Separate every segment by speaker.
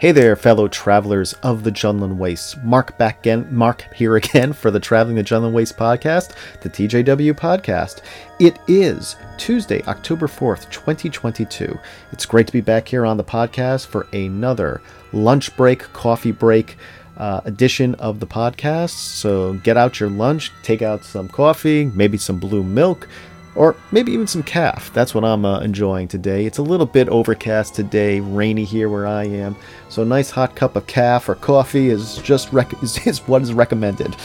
Speaker 1: Hey there, fellow travelers of the Jundland Waste. Mark back again, Mark here again for the Traveling the Jundland Waste podcast, the TJW podcast. It is Tuesday, October 4th, 2022. It's great to be back here on the podcast for another lunch break, coffee break uh, edition of the podcast. So get out your lunch, take out some coffee, maybe some blue milk, or maybe even some caf. That's what I'm uh, enjoying today. It's a little bit overcast today, rainy here where I am, so a nice hot cup of caf or coffee is just rec- is, is what is recommended.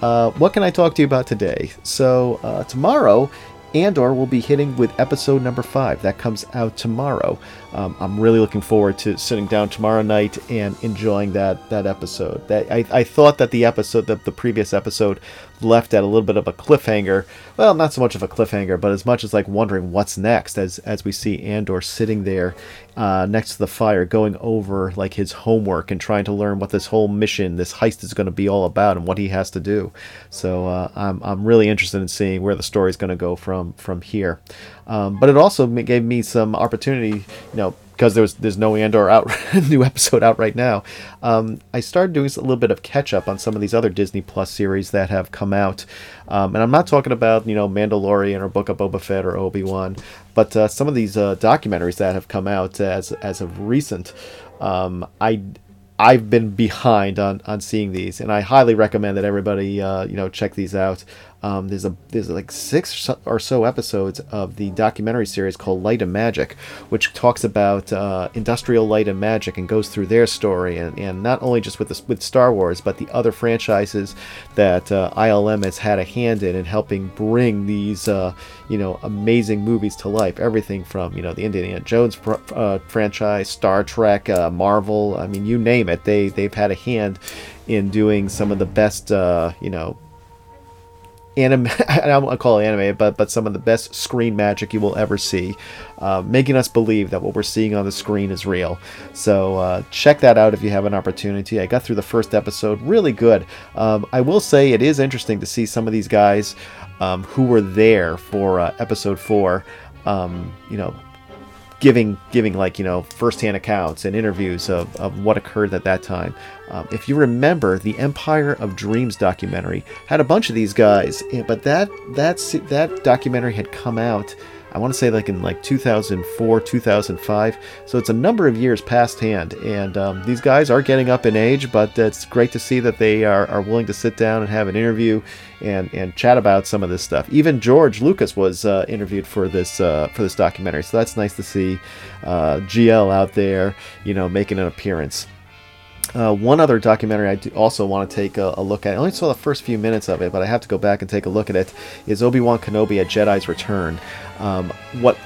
Speaker 1: Uh, what can I talk to you about today? So uh, tomorrow Andor will be hitting with episode number five. That comes out tomorrow. Um, I'm really looking forward to sitting down tomorrow night and enjoying that that episode. That I, I thought that the episode, the, the previous episode, left at a little bit of a cliffhanger. Well, not so much of a cliffhanger, but as much as like wondering what's next as as we see Andor sitting there uh, next to the fire, going over like his homework and trying to learn what this whole mission, this heist, is going to be all about and what he has to do. So uh, I'm I'm really interested in seeing where the story is going to go from from here. Um, but it also gave me some opportunity, you know, because there was there's no Andor out new episode out right now. Um, I started doing a little bit of catch up on some of these other Disney Plus series that have come out, um, and I'm not talking about you know Mandalorian or Book of Boba Fett or Obi Wan, but uh, some of these uh, documentaries that have come out as as of recent. Um, I I've been behind on, on seeing these, and I highly recommend that everybody uh, you know check these out. Um, there's a there's like six or so episodes of the documentary series called Light and Magic, which talks about uh, industrial light and magic and goes through their story and, and not only just with with Star Wars but the other franchises that uh, ILM has had a hand in in helping bring these uh, you know amazing movies to life. Everything from you know the Indiana Jones uh, franchise, Star Trek, uh, Marvel. I mean, you name it. They they've had a hand in doing some of the best uh, you know anime I don't want to call it anime, but but some of the best screen magic you will ever see, uh, making us believe that what we're seeing on the screen is real. So uh, check that out if you have an opportunity. I got through the first episode, really good. Um, I will say it is interesting to see some of these guys um, who were there for uh, episode four. Um, you know, giving giving like you know firsthand accounts and interviews of, of what occurred at that time. Um, if you remember, the Empire of Dreams documentary had a bunch of these guys, but that that that documentary had come out I want to say like in like 2004, 2005. So it's a number of years past hand, and um, these guys are getting up in age, but it's great to see that they are, are willing to sit down and have an interview and and chat about some of this stuff. Even George Lucas was uh, interviewed for this uh, for this documentary, so that's nice to see uh, GL out there, you know, making an appearance. Uh, one other documentary I do also want to take a, a, look at. I only saw the first few minutes of it, but I have to go back and take a look at it. Is Obi Wan Kenobi: A Jedi's Return? Um, what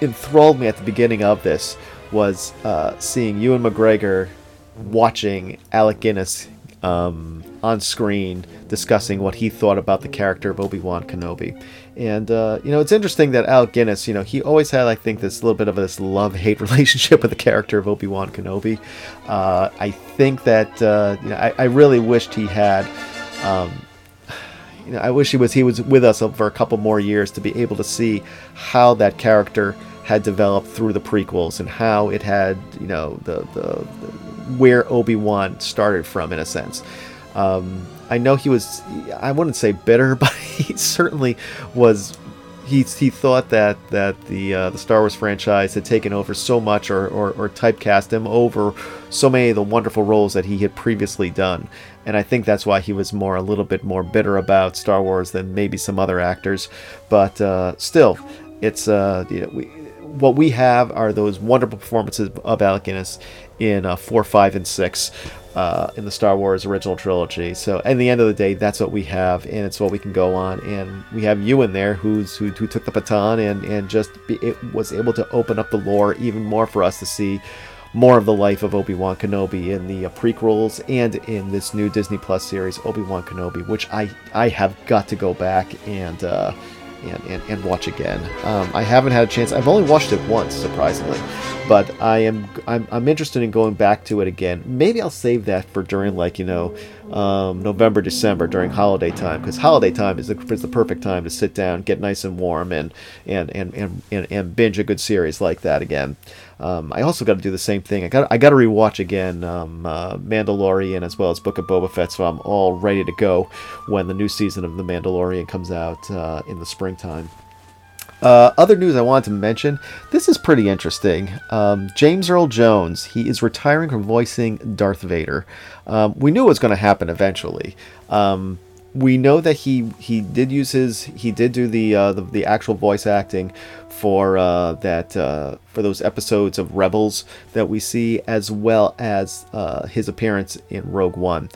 Speaker 1: enthralled me at the beginning of this was uh, seeing Ewan McGregor watching Alec Guinness um, on screen discussing what he thought about the character of Obi Wan Kenobi. And uh, you know, it's interesting that Alec Guinness, you know, he always had, I think, this little bit of this love-hate relationship with the character of Obi Wan Kenobi. Uh, I think that uh, you know, I, I, really wished he had. Um, you know, I wish he was he was with us for a couple more years to be able to see how that character had developed through the prequels and how it had, you know, the, the, the where Obi Wan started from, in a sense. Um, I know he was, I wouldn't say bitter, but he certainly was. He, he thought that that the uh, the Star Wars franchise had taken over so much or, or, or typecast him over so many of the wonderful roles that he had previously done, and I think that's why he was more a little bit more bitter about Star Wars than maybe some other actors. But uh, still, it's uh, you know, we, what we have are those wonderful performances of Alec Guinness in uh, four, five, and six uh, in the Star Wars original trilogy. So, at the end of the day, that's what we have, and it's what we can go on. And we have Ewan there, who's who, who took the baton and and just be, it was able to open up the lore even more for us to see more of the life of Obi Wan Kenobi in the uh, prequels and in this new Disney Plus series, Obi Wan Kenobi, which I I have got to go back and. Uh, and, and, and watch again. Um, I haven't had a chance. I've only watched it once, surprisingly, but I am I'm, I'm interested in going back to it again. Maybe I'll save that for during like you know um, November December during holiday time because holiday time is the, is the perfect time to sit down, get nice and warm, and and and and, and, and binge a good series like that again. Um, I also got to do the same thing. I got I got to rewatch again um, uh, Mandalorian as well as Book of Boba Fett, so I'm all ready to go when the new season of The Mandalorian comes out uh, in the springtime. Uh, other news I wanted to mention. This is pretty interesting. Um, James Earl Jones. He is retiring from voicing Darth Vader. Um, we knew it was going to happen eventually. Um, we know that he he did use his he did do the uh, the, the actual voice acting for uh, that uh, for those episodes of Rebels that we see, as well as uh, his appearance in Rogue One.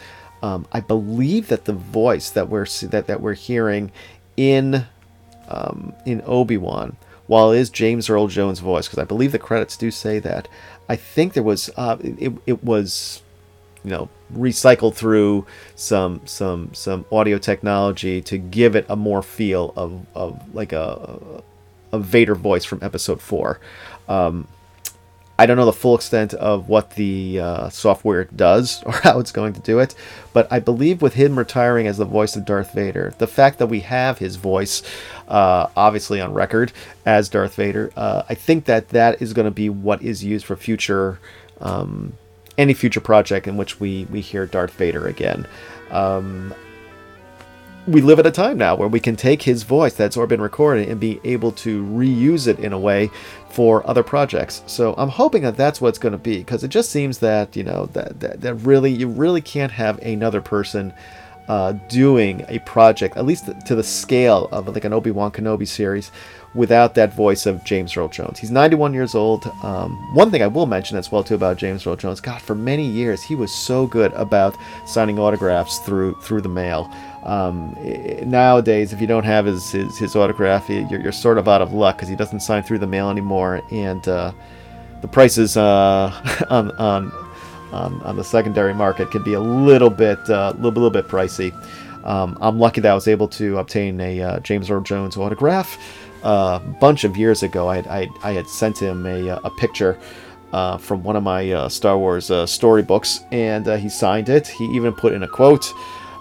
Speaker 1: Um, I believe that the voice that we're that that we're hearing in um, in Obi Wan, while it is James Earl Jones' voice, because I believe the credits do say that. I think there was uh, it, it was you know recycled through some some some audio technology to give it a more feel of, of like a a Vader voice from Episode Four. Um, I don't know the full extent of what the uh, software does or how it's going to do it, but I believe with him retiring as the voice of Darth Vader, the fact that we have his voice uh, obviously on record as Darth Vader, uh, I think that that is going to be what is used for future um, any future project in which we we hear Darth Vader again. Um, we live at a time now where we can take his voice that's already been recorded and be able to reuse it in a way for other projects. So I'm hoping that that's what's going to be because it just seems that you know that, that that really you really can't have another person uh, doing a project at least to the scale of like an Obi Wan Kenobi series without that voice of James Earl Jones. He's 91 years old. Um, one thing I will mention as well too about James Earl Jones, God, for many years he was so good about signing autographs through through the mail. Um, nowadays, if you don't have his his, his autograph, you're, you're sort of out of luck because he doesn't sign through the mail anymore, and uh, the prices uh, on on on, on the secondary market can be a little bit uh, little, little bit pricey. Um, I'm lucky that I was able to obtain a uh, James Earl Jones autograph a bunch of years ago. I, I, I had sent him a, uh, a picture uh, from one of my uh, Star Wars uh, storybooks, and uh, he signed it. He even put in a quote,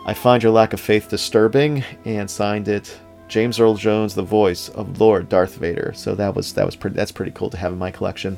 Speaker 1: "I find your lack of faith disturbing," and signed it. James Earl Jones, the voice of Lord Darth Vader. So that was that was pretty that's pretty cool to have in my collection.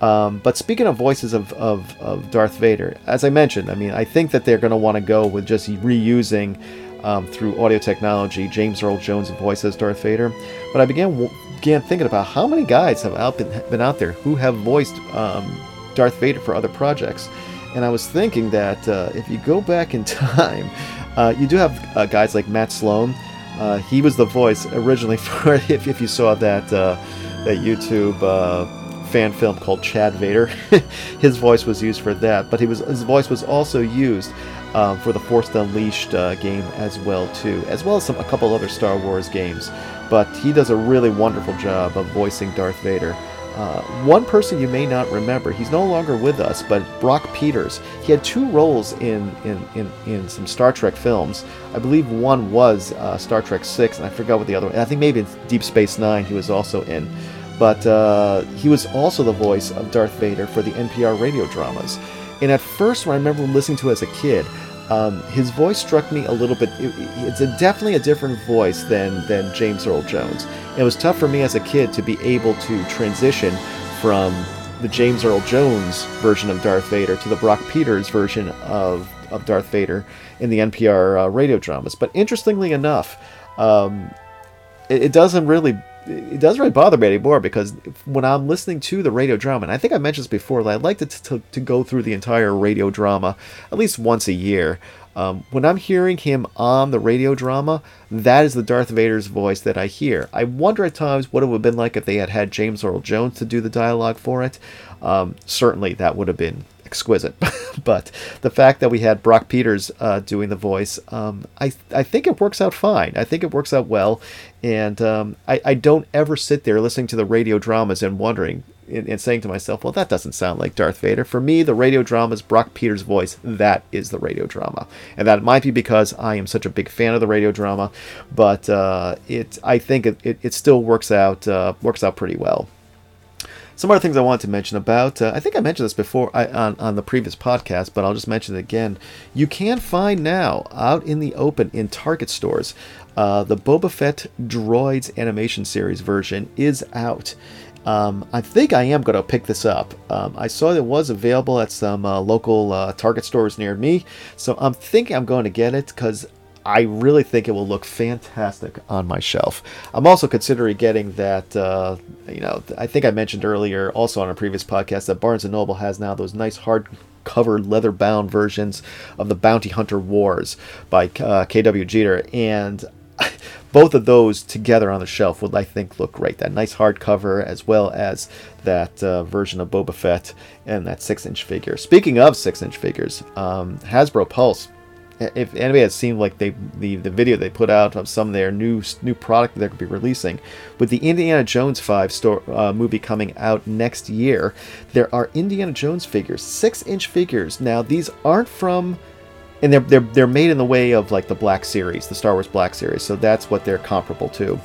Speaker 1: Um, but speaking of voices of, of, of Darth Vader, as I mentioned, I mean, I think that they're going to want to go with just reusing um, through audio technology James Earl Jones' voice as Darth Vader. But I began began thinking about how many guys have out been, been out there who have voiced um, Darth Vader for other projects. And I was thinking that uh, if you go back in time, uh, you do have uh, guys like Matt Sloan. Uh, he was the voice originally for if, if you saw that uh, that YouTube uh, fan film called Chad Vader. his voice was used for that, but he was his voice was also used um, for the Force Unleashed uh, game as well too, as well as some a couple other Star Wars games. But he does a really wonderful job of voicing Darth Vader. Uh, one person you may not remember, he's no longer with us, but Brock Peters. He had two roles in, in, in, in some Star Trek films. I believe one was uh, Star Trek 6, and I forgot what the other one, I think maybe Deep Space Nine he was also in. But uh, he was also the voice of Darth Vader for the NPR radio dramas. And at first, when I remember listening to it as a kid, um, his voice struck me a little bit. It, it's a, definitely a different voice than than James Earl Jones. It was tough for me as a kid to be able to transition from the James Earl Jones version of Darth Vader to the Brock Peters version of, of Darth Vader in the NPR uh, radio dramas. But interestingly enough, um, it, it doesn't really it doesn't really bother me anymore because when I'm listening to the radio drama, and I think I mentioned this before, that I'd like to, to, to go through the entire radio drama at least once a year. Um, when I'm hearing him on the radio drama, that is the Darth Vader's voice that I hear. I wonder at times what it would have been like if they had had James Earl Jones to do the dialogue for it. Um, certainly, that would have been exquisite. but the fact that we had Brock Peters uh, doing the voice, um, I I think it works out fine. I think it works out well, and um, I I don't ever sit there listening to the radio dramas and wondering and, and, saying to myself, well, that doesn't sound like Darth Vader. For me, the radio drama is Brock Peters' voice. That is the radio drama, and that might be because I am such a big fan of the radio drama, but uh, it I think it, it, it still works out uh, works out pretty well. Some other things I wanted to mention about, uh, I think I mentioned this before I, on, on the previous podcast, but I'll just mention it again. You can find now out in the open in Target stores, uh, the Boba Fett Droids animation series version is out. Um, I think I am going to pick this up. Um, I saw it was available at some uh, local uh, Target stores near me, so I'm thinking I'm going to get it because I really think it will look fantastic on my shelf. I'm also considering getting that. Uh, you know, I think I mentioned earlier, also on a previous podcast, that Barnes and Noble has now those nice hard covered leather bound versions of the Bounty Hunter Wars by uh, K.W. Jeter, and both of those together on the shelf would I think look great. That nice hardcover as well as that uh, version of Boba Fett and that six inch figure. Speaking of six inch figures, um, Hasbro Pulse if anybody has seen like they the, the video they put out of some of their new new product that they're going to be releasing with the indiana jones 5 store uh, movie coming out next year there are indiana jones figures six inch figures. Now these aren't from and they're, they're they're made in the way of like the black series the star wars black series so that's what they're comparable to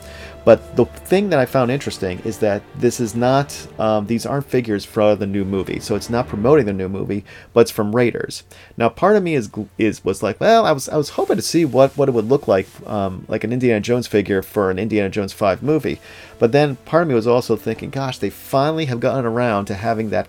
Speaker 1: but the thing that I found interesting is that this is not, um, these aren't figures for the new movie. So it's not promoting the new movie, but it's from Raiders. Now, part of me is is was like, well, I was I was hoping to see what what it would look like, um, like an Indiana Jones figure for an Indiana Jones five movie. But then part of me was also thinking, gosh, they finally have gotten around to having that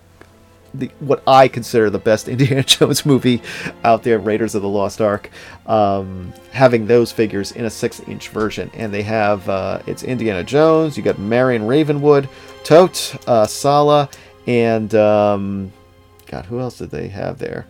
Speaker 1: the, what I consider the best Indiana Jones movie out there, Raiders of the Lost Ark, um, having those figures in a six-inch version, and they have uh, it's Indiana Jones. You got Marion Ravenwood, Toht, uh, Sallah, and um, God, who else did they have there?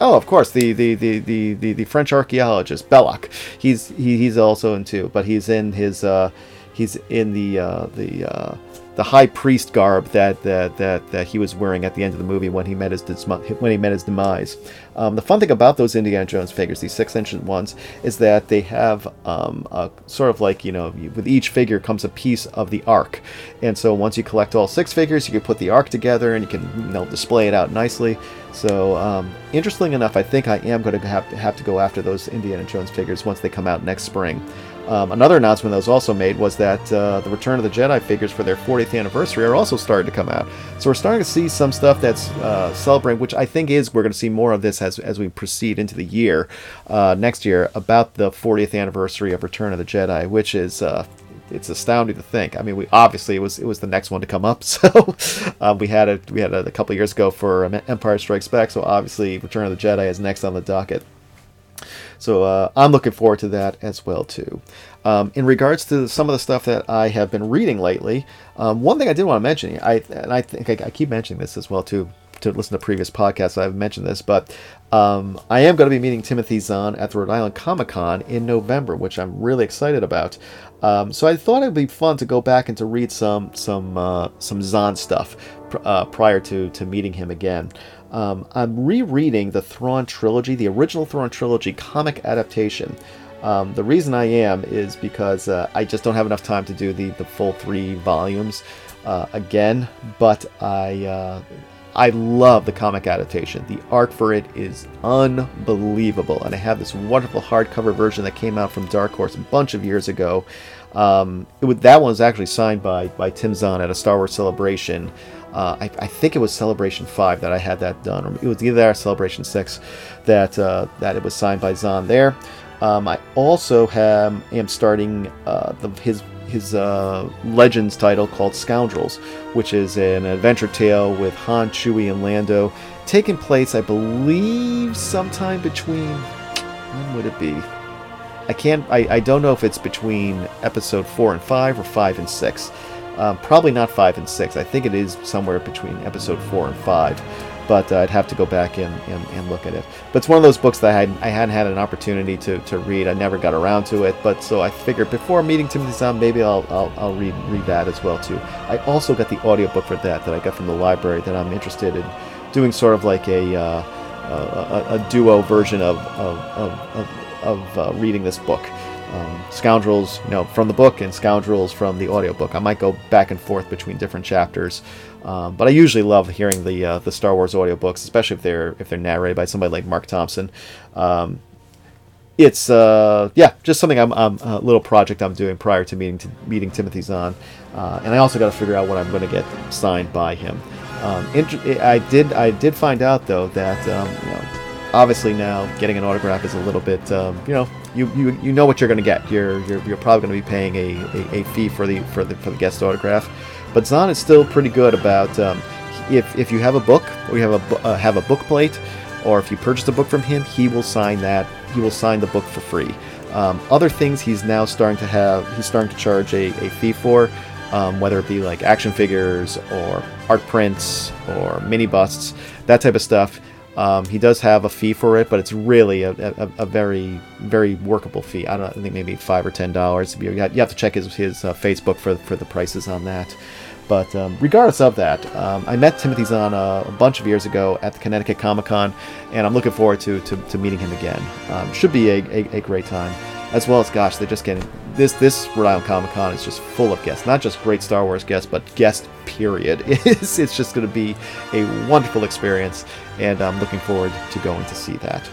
Speaker 1: Oh, of course, the the, the, the, the, the French archaeologist Belloc. He's he, he's also in two, but he's in his uh, he's in the uh, the uh, the high priest garb that, that that that he was wearing at the end of the movie when he met his when he met his demise. Um, the fun thing about those Indiana Jones figures, these six inch ones, is that they have um, a, sort of like you know with each figure comes a piece of the ark, and so once you collect all six figures, you can put the ark together and you can you know display it out nicely. So um, interesting enough, I think I am going to have to have to go after those Indiana Jones figures once they come out next spring. Um, another announcement that was also made was that uh, the Return of the Jedi figures for their 40th anniversary are also starting to come out. So we're starting to see some stuff that's uh, celebrating, which I think is we're going to see more of this as as we proceed into the year uh, next year about the 40th anniversary of Return of the Jedi, which is uh, it's astounding to think. I mean, we obviously it was it was the next one to come up. So um, we had it we had it a couple years ago for Empire Strikes Back. So obviously, Return of the Jedi is next on the docket. So uh, I'm looking forward to that as well too. Um, in regards to some of the stuff that I have been reading lately, um, one thing I did want to mention, I and I think I, I keep mentioning this as well too. To listen to previous podcasts, I've mentioned this, but um, I am going to be meeting Timothy Zahn at the Rhode Island Comic Con in November, which I'm really excited about. Um, so I thought it'd be fun to go back and to read some some uh, some Zahn stuff pr- uh, prior to to meeting him again. Um, I'm rereading the Thrawn trilogy, the original Thrawn trilogy comic adaptation. Um, the reason I am is because uh, I just don't have enough time to do the, the full three volumes uh, again, but I uh, I love the comic adaptation. The art for it is unbelievable, and I have this wonderful hardcover version that came out from Dark Horse a bunch of years ago. Um, that one was actually signed by by Tim Zahn at a Star Wars celebration uh, I, I, think it was Celebration 5 that I had that done, or it was either Celebration 6 that uh, that it was signed by Zahn there. Um, I also have, am starting uh, the, his his uh, Legends title called Scoundrels, which is an adventure tale with Han, Chewie, and Lando, taking place, I believe, sometime between. When would it be? I can't. I, I don't know if it's between episode four and five or five and six. Um, probably not five and six. I think it is somewhere between episode four and five, but uh, I'd have to go back and, and, and, look at it. But it's one of those books that I, had, I hadn't had an opportunity to, to read. I never got around to it, but so I figured before meeting Timothy Zahn, maybe I'll, I'll, I'll read read that as well too. I also got the audiobook for that that I got from the library that I'm interested in doing sort of like a uh, a, a, duo version of of, of, of, of uh, reading this book um, Scoundrels, you know, from the book and Scoundrels from the audiobook. I might go back and forth between different chapters, um, but I usually love hearing the uh, the Star Wars audiobooks, especially if they're if they're narrated by somebody like Marc Thompson. Um, it's uh, yeah, just something I'm, I'm, a little project I'm doing prior to meeting to meeting Timothy Zahn, uh, and I also got to figure out what I'm going to get signed by him. Um, I did I did find out though that um, you know obviously now getting an autograph is a little bit, um, you know, you, you you know what you're going to get. You're, you're you're probably going to be paying a, a, a, fee for the for the for the guest autograph, but Zahn is still pretty good about um, if if you have a book or you have a uh, have a book plate, or if you purchase a book from him, he will sign that. He will sign the book for free. Um, other things he's now starting to have, he's starting to charge a, a fee for, um, whether it be like action figures or art prints or mini busts, that type of stuff. Um, he does have a fee for it, but it's really a, a, a, very, very workable fee. I don't I think maybe five or ten dollars. You have to check his, his uh, Facebook for, for the prices on that. But um, regardless of that, um, I met Timothy Zahn a, a, bunch of years ago at the Connecticut Comic Con, and I'm looking forward to, to, to meeting him again. Um, should be a, a, a, great time. As well as, gosh, they're just getting this this Rhode Island Comic Con is just full of guests, not just great Star Wars guests, but guest period. It's, it's just going to be a wonderful experience, and I'm looking forward to going to see that.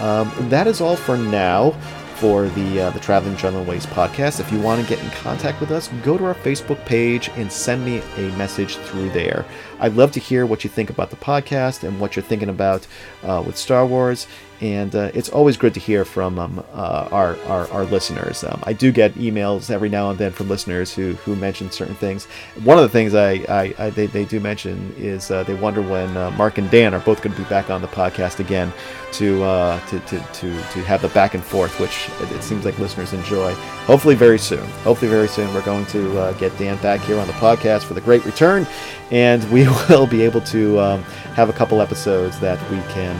Speaker 1: Um, that is all for now for the uh, the Traveling Jundland Waste podcast. If you want to get in contact with us, go to our Facebook page and send me a message through there. I'd love to hear what you think about the podcast and what you're thinking about uh, with Star Wars and uh, it's always good to hear from um, uh, our, our, our listeners. Um, I do get emails every now and then from listeners who, who mention certain things. One of the things I, I, I they, they do mention is uh, they wonder when uh, Mark and Dan are both going to be back on the podcast again to, uh, to, to, to, to have the back and forth, which it, seems like listeners enjoy. Hopefully, very soon. Hopefully, very soon, we're going to uh, get Dan back here on the podcast for the great return, and we will be able to um, have a couple episodes that we can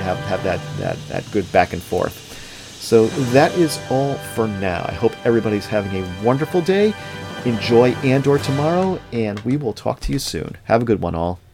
Speaker 1: have, have that that, that good back and forth. So that is all for now. I hope everybody's having a wonderful day. Enjoy Andor tomorrow, and we will talk to you soon. Have a good one, all.